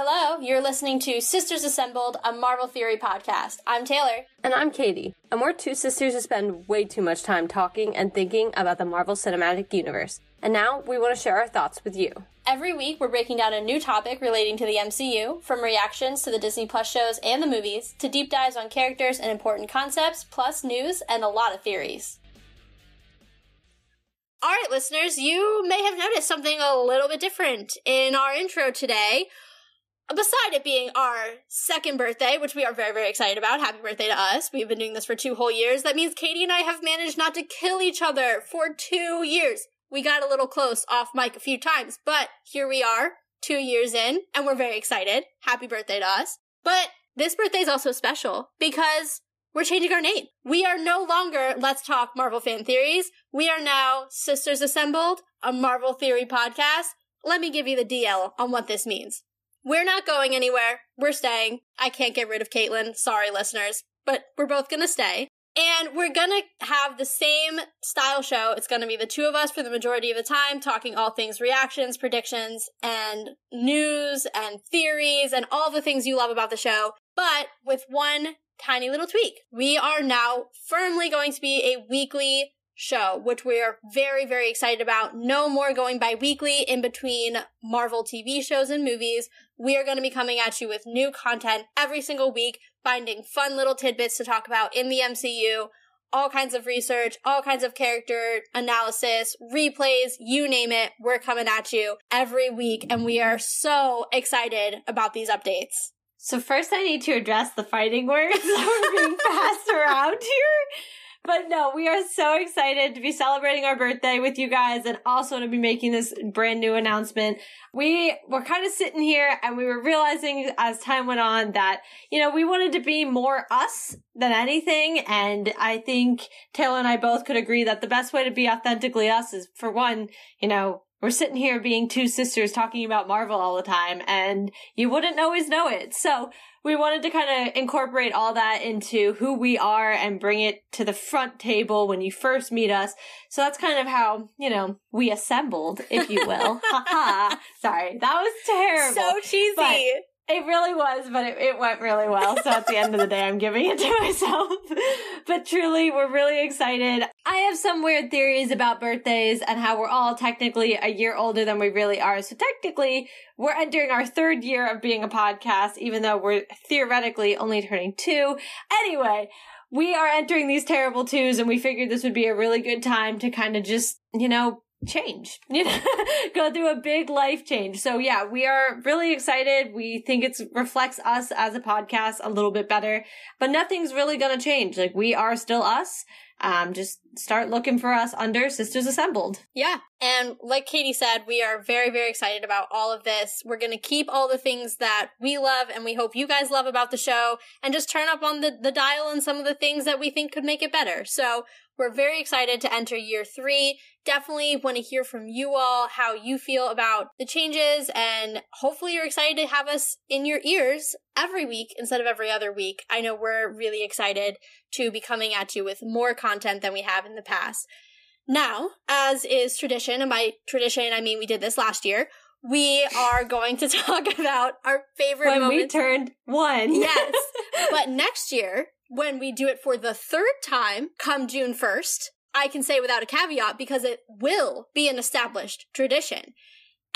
hello. You're listening to Sisters Assembled, a Marvel Theory podcast. I'm Taylor. And I'm Katie. And we're two sisters who spend way too much time talking and thinking about the Marvel Cinematic Universe. And now we want to share our thoughts with you. Every week, we're breaking down a new topic relating to the MCU, from reactions to the Disney Plus shows and the movies, to deep dives on characters and important concepts, plus news and a lot of theories. All right, listeners, you may have noticed something a little bit different in our intro today beside it being our second birthday, which we are very, very excited about, happy birthday to us. We've been doing this for two whole years. That means Katie and I have managed not to kill each other for two years. We got a little close off mic a few times, but here we are, two years in, and we're very excited. Happy birthday to us. But this birthday is also special because we're changing our name. We are no longer Let's Talk Marvel Fan Theories. We are now Sisters Assembled, a Marvel Theory podcast. Let me give you the DL on what this means. We're not going anywhere. We're staying. I can't get rid of Caitlin. Sorry, listeners. But we're both gonna stay. And we're gonna have the same style show. It's gonna be the two of us for the majority of the time, talking all things reactions, predictions, and news and theories and all the things you love about the show. But with one tiny little tweak. We are now firmly going to be a weekly show, which we are very, very excited about. No more going bi weekly in between Marvel TV shows and movies. We are going to be coming at you with new content every single week, finding fun little tidbits to talk about in the MCU, all kinds of research, all kinds of character analysis, replays, you name it. We're coming at you every week, and we are so excited about these updates. So first I need to address the fighting words that are being passed around here. But no, we are so excited to be celebrating our birthday with you guys and also to be making this brand new announcement. We were kind of sitting here and we were realizing as time went on that, you know, we wanted to be more us than anything. And I think Taylor and I both could agree that the best way to be authentically us is for one, you know, we're sitting here being two sisters talking about Marvel all the time and you wouldn't always know it. So we wanted to kind of incorporate all that into who we are and bring it to the front table when you first meet us. So that's kind of how, you know, we assembled, if you will. ha. Sorry, that was terrible. So cheesy. But it really was, but it, it went really well. So at the end of the day, I'm giving it to myself. but truly, we're really excited. I have some weird theories about birthdays and how we're all technically a year older than we really are. So technically, we're entering our third year of being a podcast, even though we're theoretically only turning two. Anyway, we are entering these terrible twos and we figured this would be a really good time to kind of just, you know, change, you know, go through a big life change. So yeah, we are really excited. We think it reflects us as a podcast a little bit better, but nothing's really going to change. Like we are still us. Um, just start looking for us under Sisters Assembled. Yeah. And like Katie said, we are very, very excited about all of this. We're going to keep all the things that we love and we hope you guys love about the show and just turn up on the, the dial on some of the things that we think could make it better. So we're very excited to enter year three. Definitely want to hear from you all how you feel about the changes, and hopefully, you're excited to have us in your ears every week instead of every other week. I know we're really excited to be coming at you with more content than we have in the past. Now, as is tradition, and by tradition, I mean we did this last year, we are going to talk about our favorite when moments. we turned one. Yes. but next year, when we do it for the third time come June 1st, I can say without a caveat because it will be an established tradition.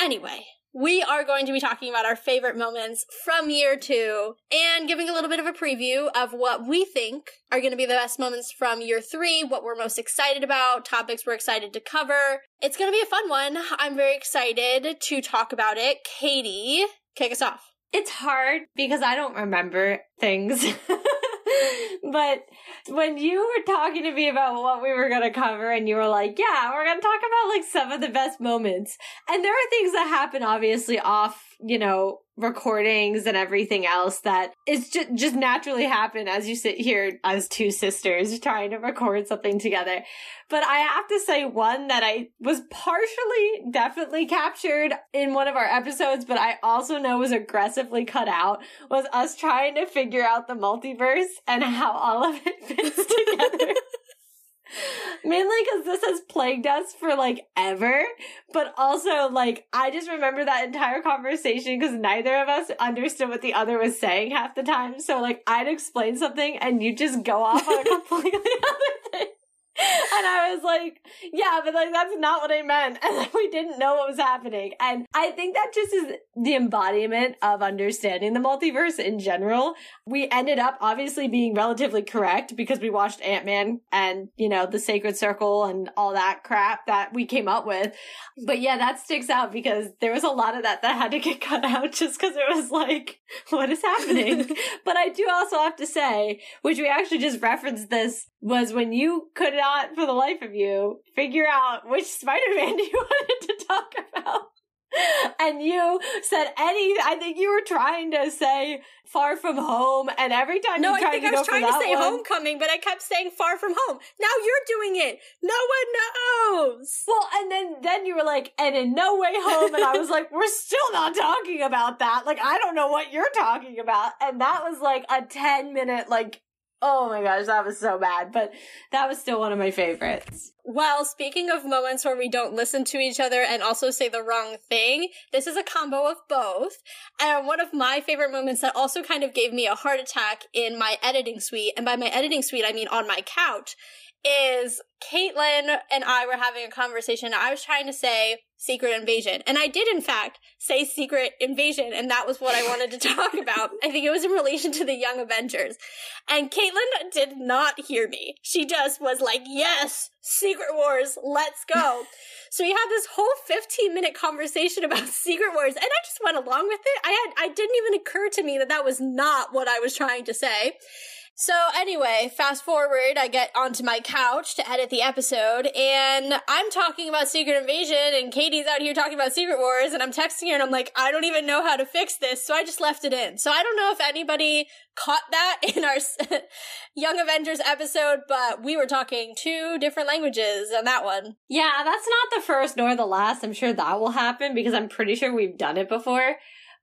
Anyway, we are going to be talking about our favorite moments from year two and giving a little bit of a preview of what we think are going to be the best moments from year three, what we're most excited about, topics we're excited to cover. It's going to be a fun one. I'm very excited to talk about it. Katie, kick us off. It's hard because I don't remember things. but when you were talking to me about what we were going to cover and you were like, yeah, we're going to talk about like some of the best moments. And there are things that happen obviously off, you know, recordings and everything else that is just just naturally happen as you sit here as two sisters trying to record something together. But I have to say one that I was partially definitely captured in one of our episodes, but I also know was aggressively cut out was us trying to figure out the multiverse and how all of it fits together. Mainly because this has plagued us for like ever, but also like I just remember that entire conversation because neither of us understood what the other was saying half the time. So like I'd explain something and you just go off on a completely other thing. And I was like, yeah, but like that's not what I meant. And then we didn't know what was happening. And I think that just is the embodiment of understanding the multiverse in general. We ended up obviously being relatively correct because we watched Ant-Man and, you know, the Sacred Circle and all that crap that we came up with. But yeah, that sticks out because there was a lot of that that had to get cut out just because it was like, what is happening? but I do also have to say, which we actually just referenced this, was when you could not for the life of you figure out which Spider-Man you wanted to talk about. And you said any, I think you were trying to say far from home, and every time No, you I tried think to I go was trying to say one- homecoming, but I kept saying far from home. Now you're doing it. No one knows. Well, and then then you were like, and in no way home, and I was like, we're still not talking about that. Like, I don't know what you're talking about, and that was like a ten minute like. Oh my gosh, that was so bad, but that was still one of my favorites. Well, speaking of moments where we don't listen to each other and also say the wrong thing, this is a combo of both. And one of my favorite moments that also kind of gave me a heart attack in my editing suite, and by my editing suite, I mean on my couch, is Caitlin and I were having a conversation. I was trying to say secret invasion. And I did, in fact, say secret invasion, and that was what I wanted to talk about. I think it was in relation to the Young Avengers. And Caitlin did not hear me. She just was like, yes, Secret Wars, let's go. so we had this whole 15 minute conversation about Secret Wars, and I just went along with it. I had, I didn't even occur to me that that was not what I was trying to say. So anyway, fast forward, I get onto my couch to edit the episode, and I'm talking about Secret Invasion, and Katie's out here talking about Secret Wars, and I'm texting her, and I'm like, I don't even know how to fix this, so I just left it in. So I don't know if anybody caught that in our Young Avengers episode, but we were talking two different languages on that one. Yeah, that's not the first nor the last. I'm sure that will happen because I'm pretty sure we've done it before.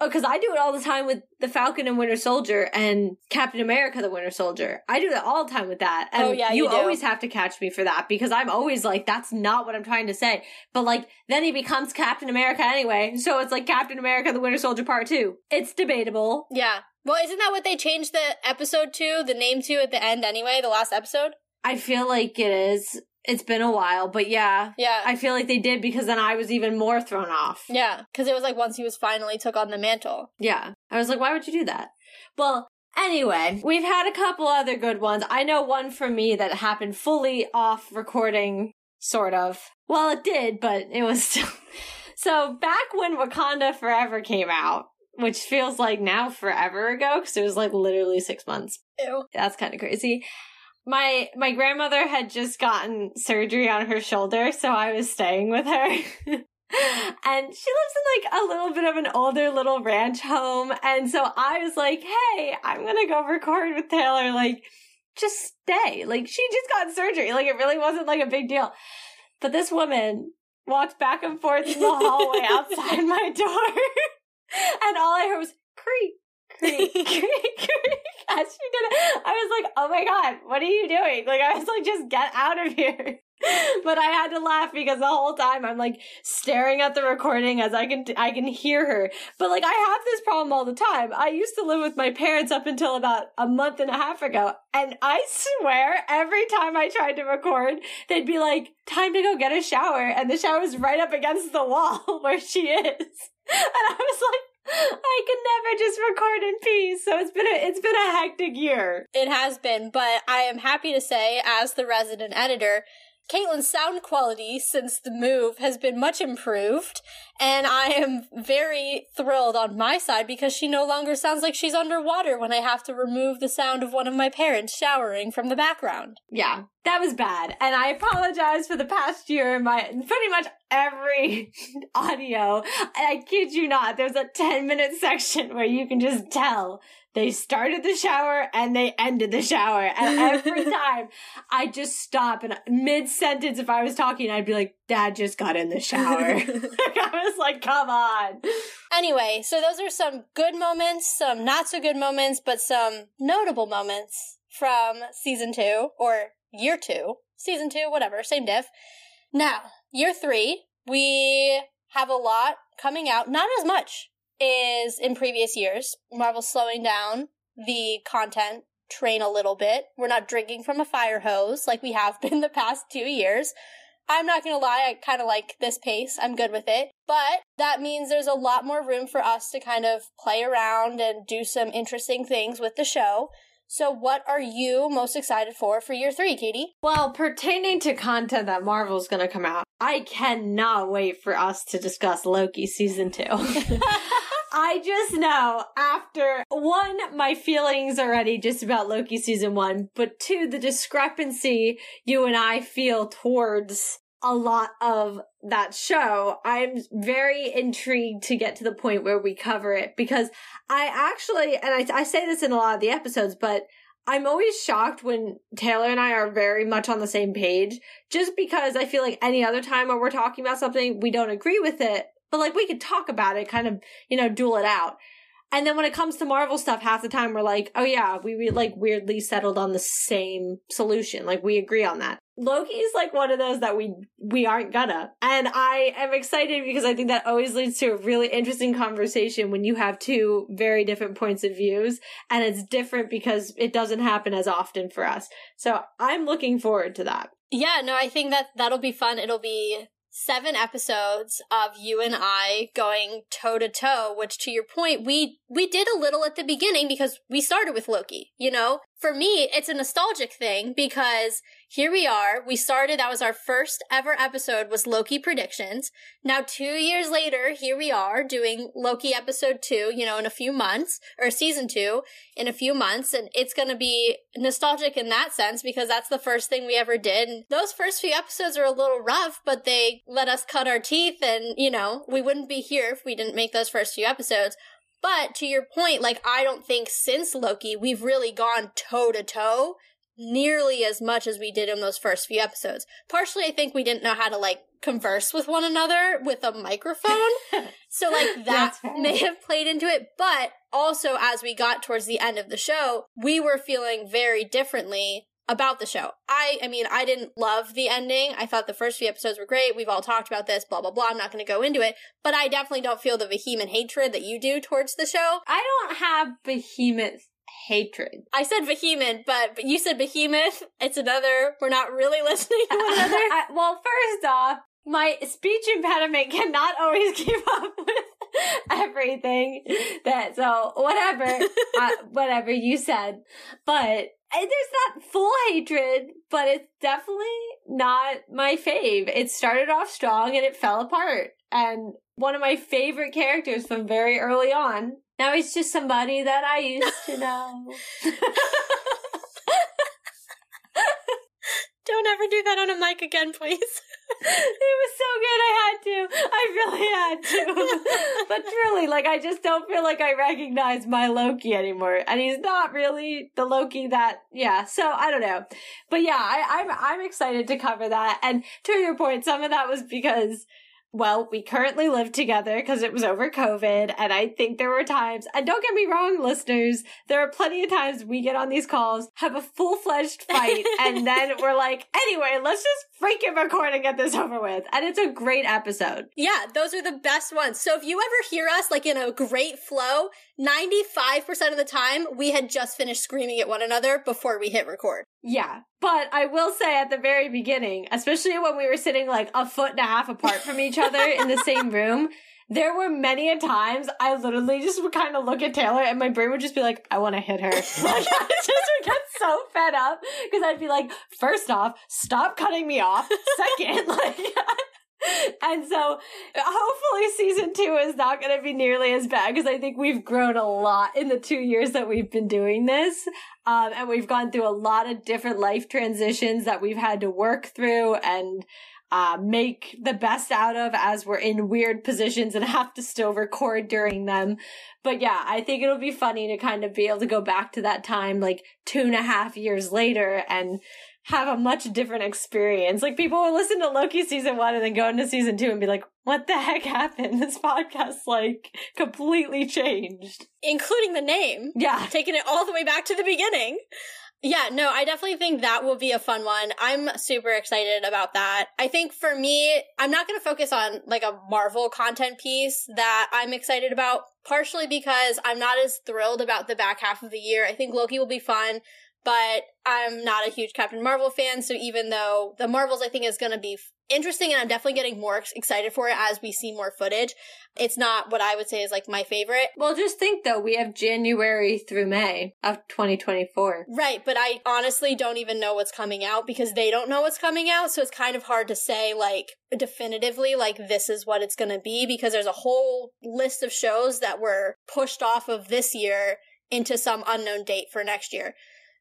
Oh, because I do it all the time with the Falcon and Winter Soldier and Captain America the Winter Soldier. I do that all the time with that. And Oh, yeah, you, you always have to catch me for that because I'm always like, that's not what I'm trying to say. But like, then he becomes Captain America anyway. So it's like Captain America the Winter Soldier Part 2. It's debatable. Yeah. Well, isn't that what they changed the episode to, the name to at the end anyway, the last episode? I feel like it is. It's been a while, but yeah. Yeah. I feel like they did because then I was even more thrown off. yeah, because it was like once he was finally took on the mantle. Yeah. I was like, why would you do that? Well, anyway, we've had a couple other good ones. I know one from me that happened fully off recording, sort of. Well, it did, but it was still. so back when Wakanda Forever came out, which feels like now forever ago, because it was like literally six months. Ew. That's kind of crazy. My my grandmother had just gotten surgery on her shoulder, so I was staying with her. and she lives in like a little bit of an older little ranch home, and so I was like, "Hey, I'm going to go record with Taylor like just stay." Like she just got surgery. Like it really wasn't like a big deal. But this woman walked back and forth in the hallway outside my door. and all I heard was creak, as she did. I was like, oh my god, what are you doing? Like, I was like, just get out of here. But I had to laugh because the whole time I'm like staring at the recording as I can I can hear her. But like I have this problem all the time. I used to live with my parents up until about a month and a half ago, and I swear every time I tried to record, they'd be like, "Time to go get a shower," and the shower shower's right up against the wall where she is. And I was like, I can never just record in peace. So it's been a it's been a hectic year. It has been, but I am happy to say, as the resident editor, Caitlin's sound quality since the move has been much improved, and I am very thrilled on my side because she no longer sounds like she's underwater when I have to remove the sound of one of my parents showering from the background. Yeah, that was bad. And I apologize for the past year. My pretty much every audio, I kid you not, there's a 10 minute section where you can just tell they started the shower and they ended the shower. And every time I just stop and mid sentence, if I was talking, I'd be like, Dad just got in the shower. I was like, come on. Anyway, so those are some good moments, some not so good moments, but some notable moments from season two or year two season two, whatever, same diff. Now, year three, we have a lot coming out, not as much as in previous years. Marvel's slowing down the content train a little bit. We're not drinking from a fire hose like we have been the past two years. I'm not gonna lie, I kind of like this pace. I'm good with it. But that means there's a lot more room for us to kind of play around and do some interesting things with the show. So, what are you most excited for for year three, Katie? Well, pertaining to content that Marvel's going to come out, I cannot wait for us to discuss Loki season two. I just know after one, my feelings already just about Loki season one, but two, the discrepancy you and I feel towards a lot of that show. I'm very intrigued to get to the point where we cover it because I actually, and I, I say this in a lot of the episodes, but I'm always shocked when Taylor and I are very much on the same page just because I feel like any other time when we're talking about something, we don't agree with it, but like we could talk about it, kind of, you know, duel it out. And then when it comes to Marvel stuff, half the time we're like, oh yeah, we, we like weirdly settled on the same solution. Like we agree on that. Loki's like one of those that we we aren't gonna. And I am excited because I think that always leads to a really interesting conversation when you have two very different points of views and it's different because it doesn't happen as often for us. So I'm looking forward to that. Yeah, no, I think that that'll be fun. It'll be seven episodes of you and I going toe to toe, which to your point, we we did a little at the beginning because we started with Loki, you know? For me, it's a nostalgic thing because here we are. We started, that was our first ever episode was Loki predictions. Now, two years later, here we are doing Loki episode two, you know, in a few months, or season two in a few months. And it's going to be nostalgic in that sense because that's the first thing we ever did. And those first few episodes are a little rough, but they let us cut our teeth and, you know, we wouldn't be here if we didn't make those first few episodes. But to your point, like, I don't think since Loki, we've really gone toe to toe nearly as much as we did in those first few episodes. Partially, I think we didn't know how to, like, converse with one another with a microphone. so, like, that may have played into it. But also, as we got towards the end of the show, we were feeling very differently about the show. I I mean, I didn't love the ending. I thought the first few episodes were great. We've all talked about this, blah blah blah. I'm not going to go into it, but I definitely don't feel the vehement hatred that you do towards the show. I don't have behemoth hatred. I said vehement, but, but you said behemoth. It's another. We're not really listening to one another. I, well, first off, my speech impediment cannot always keep up with everything that so whatever uh, whatever you said but there's not full hatred, but it's definitely not my fave. It started off strong and it fell apart. And one of my favorite characters from very early on. Now he's just somebody that I used to know. Don't ever do that on a mic again, please. it was so good I had to. I really had to. but truly, like I just don't feel like I recognize my Loki anymore. And he's not really the Loki that yeah, so I don't know. But yeah, I, I'm I'm excited to cover that. And to your point, some of that was because well, we currently live together because it was over COVID. And I think there were times, and don't get me wrong, listeners, there are plenty of times we get on these calls, have a full fledged fight, and then we're like, anyway, let's just freaking record and get this over with. And it's a great episode. Yeah, those are the best ones. So if you ever hear us like in a great flow, 95% of the time we had just finished screaming at one another before we hit record. Yeah. But I will say at the very beginning, especially when we were sitting like a foot and a half apart from each other in the same room, there were many a times I literally just would kind of look at Taylor and my brain would just be like, I want to hit her. like, I just would get so fed up because I'd be like, first off, stop cutting me off. Second, like, and so hopefully season two is not going to be nearly as bad because I think we've grown a lot in the two years that we've been doing this. Um, and we've gone through a lot of different life transitions that we've had to work through and uh, make the best out of as we're in weird positions and have to still record during them. But yeah, I think it'll be funny to kind of be able to go back to that time like two and a half years later and have a much different experience. Like people will listen to Loki season one and then go into season two and be like, what the heck happened? This podcast like completely changed. Including the name. Yeah. Taking it all the way back to the beginning. Yeah, no, I definitely think that will be a fun one. I'm super excited about that. I think for me, I'm not going to focus on like a Marvel content piece that I'm excited about, partially because I'm not as thrilled about the back half of the year. I think Loki will be fun but I'm not a huge Captain Marvel fan. So even though the Marvels I think is going to be interesting and I'm definitely getting more excited for it as we see more footage, it's not what I would say is like my favorite. Well, just think though, we have January through May of 2024. Right, but I honestly don't even know what's coming out because they don't know what's coming out. So it's kind of hard to say like definitively like this is what it's going to be because there's a whole list of shows that were pushed off of this year into some unknown date for next year.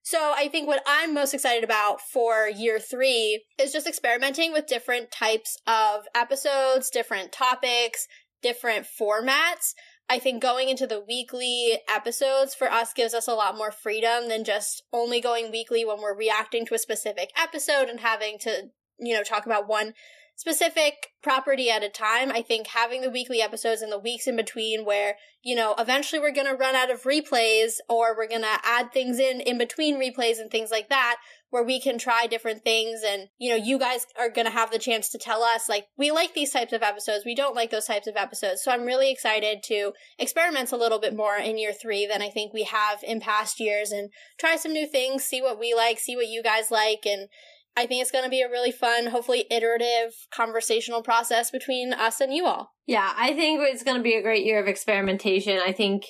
So I think what I'm most excited about for year three is just experimenting with different types of episodes, different topics, different formats. I think going into the weekly episodes for us gives us a lot more freedom than just only going weekly when we're reacting to a specific episode and having to, you know, talk about one specific property at a time. I think having the weekly episodes and the weeks in between where, you know, eventually we're going to run out of replays or we're going to add things in in between replays and things like that where we can try different things and, you know, you guys are going to have the chance to tell us like we like these types of episodes, we don't like those types of episodes. So I'm really excited to experiment a little bit more in year 3 than I think we have in past years and try some new things, see what we like, see what you guys like and I think it's going to be a really fun, hopefully iterative conversational process between us and you all. Yeah, I think it's going to be a great year of experimentation. I think,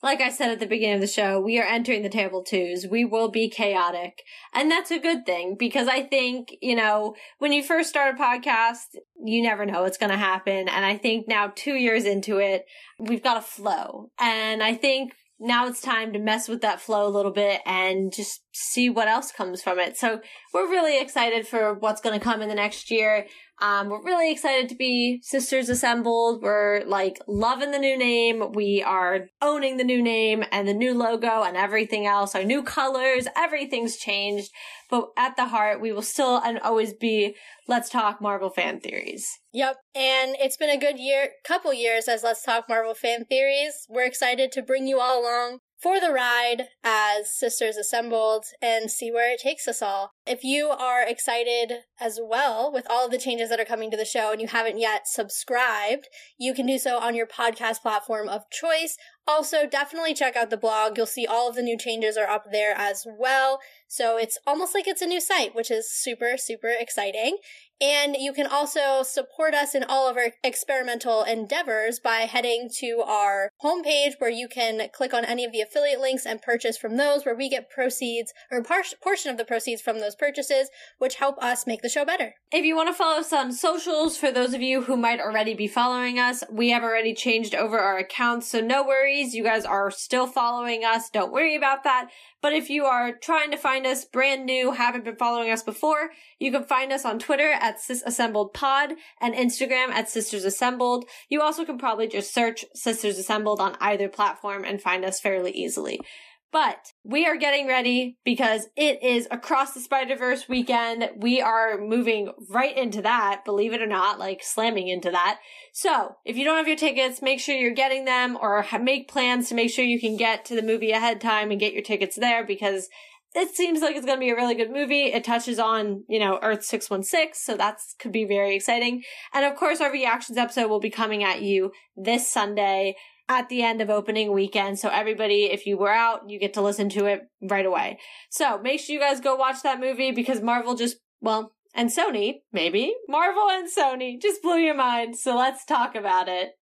like I said at the beginning of the show, we are entering the table twos. We will be chaotic. And that's a good thing because I think, you know, when you first start a podcast, you never know what's going to happen. And I think now two years into it, we've got a flow. And I think now it's time to mess with that flow a little bit and just see what else comes from it. So we're really excited for what's going to come in the next year. Um, we're really excited to be Sisters Assembled. We're like loving the new name. We are owning the new name and the new logo and everything else. Our new colors, everything's changed. But at the heart, we will still and always be Let's Talk Marvel Fan Theories. Yep. And it's been a good year, couple years as Let's Talk Marvel Fan Theories. We're excited to bring you all along for the ride as Sisters Assembled and see where it takes us all. If you are excited as well with all of the changes that are coming to the show and you haven't yet subscribed, you can do so on your podcast platform of choice. Also, definitely check out the blog. You'll see all of the new changes are up there as well. So it's almost like it's a new site, which is super, super exciting. And you can also support us in all of our experimental endeavors by heading to our homepage where you can click on any of the affiliate links and purchase from those where we get proceeds or par- portion of the proceeds from those purchases, which help us make the show better. If you want to follow us on socials, for those of you who might already be following us, we have already changed over our accounts. So no worries. You guys are still following us. Don't worry about that. But if you are trying to find us brand new, haven't been following us before, you can find us on Twitter at Sis Assembled Pod and Instagram at Sisters Assembled. You also can probably just search Sisters Assembled on either platform and find us fairly easily. But we are getting ready because it is across the Spider Verse weekend. We are moving right into that, believe it or not, like slamming into that. So if you don't have your tickets, make sure you're getting them or make plans to make sure you can get to the movie ahead time and get your tickets there because it seems like it's going to be a really good movie. It touches on, you know, Earth 616, so that could be very exciting. And of course, our reactions episode will be coming at you this Sunday at the end of opening weekend. So everybody, if you were out, you get to listen to it right away. So make sure you guys go watch that movie because Marvel just, well, and Sony, maybe, Marvel and Sony just blew your mind. So let's talk about it.